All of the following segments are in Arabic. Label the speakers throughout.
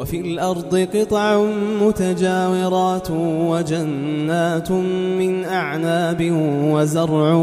Speaker 1: وفي الأرض قطع متجاورات وجنات من أعناب وزرع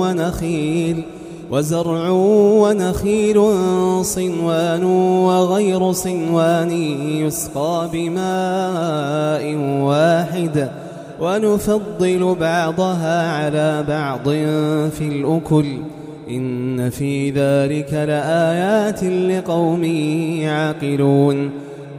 Speaker 1: ونخيل وزرع ونخيل صنوان وغير صنوان يسقى بماء واحد. ونفضل بعضها على بعض في الأكل. إن في ذلك لآيات لقوم يعقلون.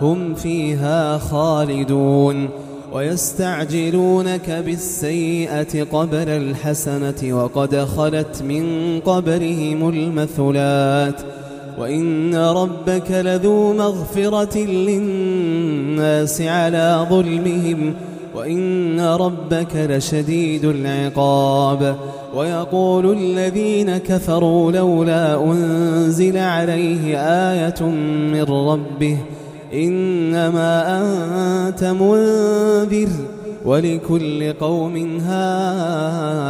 Speaker 1: هم فيها خالدون ويستعجلونك بالسيئة قبل الحسنة وقد خلت من قبرهم المثلات وإن ربك لذو مغفرة للناس على ظلمهم وإن ربك لشديد العقاب ويقول الذين كفروا لولا أنزل عليه آية من ربه إنما أنت منذر ولكل قوم هاد.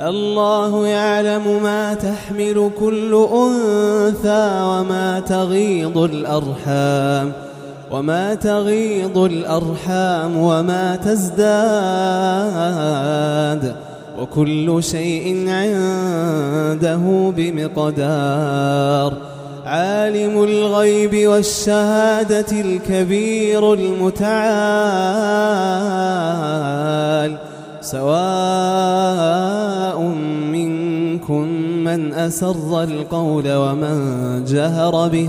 Speaker 1: الله يعلم ما تحمل كل أنثى وما تغيض الأرحام وما تغيض الأرحام وما تزداد. وكل شيء عنده بمقدار. عالم الغيب والشهادة الكبير المتعال. سواء منكم من أسر القول ومن جهر به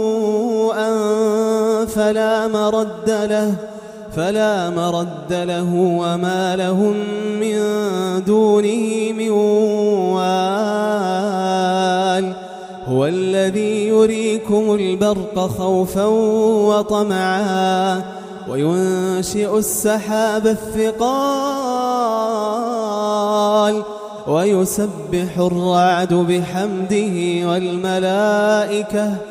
Speaker 1: فلا مرد له فلا مرد له وما لهم من دونه من وال. هو الذي يريكم البرق خوفا وطمعا وينشئ السحاب الثقال ويسبح الرعد بحمده والملائكة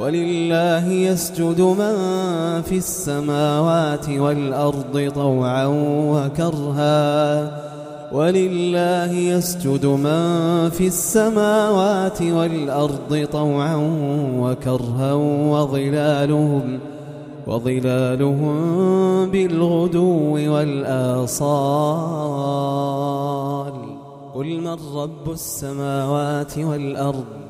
Speaker 1: ولله يسجد من في السماوات والأرض طوعا وكرها. ولله يسجد من في السماوات والأرض طوعا وكرها. وظلالهم وظلالهم بالغدو والآصال. قل من رب السماوات والأرض؟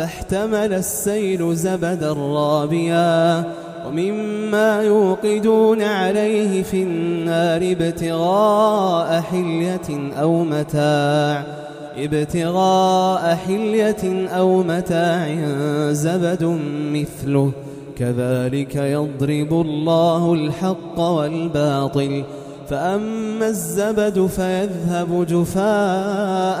Speaker 1: فاحتمل السيل زبدا رابيا ومما يوقدون عليه في النار ابتغاء حلية أو متاع ابتغاء حلية أو متاع زبد مثله كذلك يضرب الله الحق والباطل فأما الزبد فيذهب جفاءً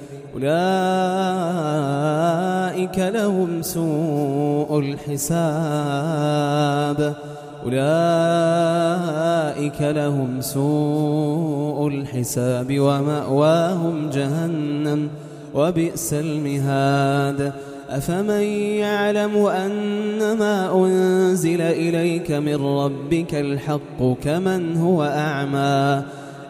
Speaker 1: أولئك لهم سوء الحساب. أولئك لهم سوء الحساب ومأواهم جهنم وبئس المهاد. أفمن يعلم أن ما أنزل إليك من ربك الحق كمن هو أعمى؟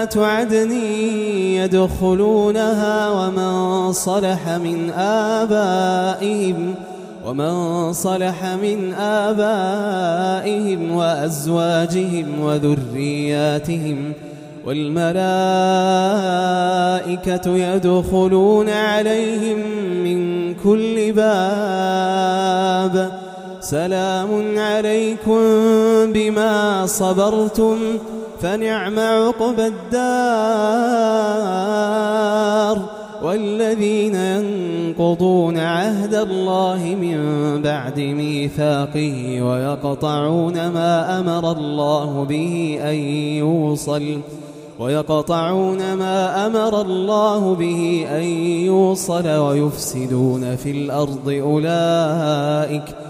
Speaker 1: جنات عدن يدخلونها ومن صلح من آبائهم ومن صلح من آبائهم وأزواجهم وذرياتهم والملائكة يدخلون عليهم من كل باب. سلام عليكم بما صبرتم فنعم عقبى الدار والذين ينقضون عهد الله من بعد ميثاقه ويقطعون ما أمر الله به أن يوصل ويقطعون ما أمر الله به أن يوصل ويفسدون في الأرض أولئك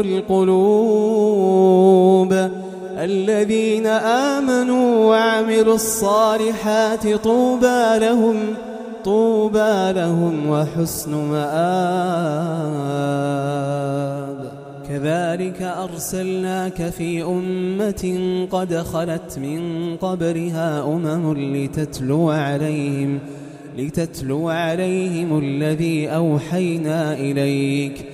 Speaker 1: القلوب. الذين آمنوا وعملوا الصالحات طوبى لهم طوبى لهم وحسن مآب. كذلك أرسلناك في أمة قد خلت من قبرها أمم لتتلو عليهم لتتلو عليهم الذي أوحينا إليك.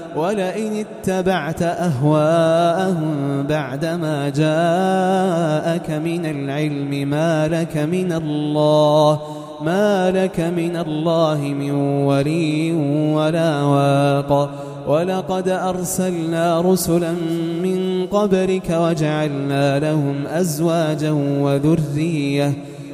Speaker 1: ولئن اتبعت أهواءهم بعدما جاءك من العلم ما لك من الله ما لك من الله من ولي ولا واق. ولقد أرسلنا رسلا من قبلك وجعلنا لهم أزواجا وذرية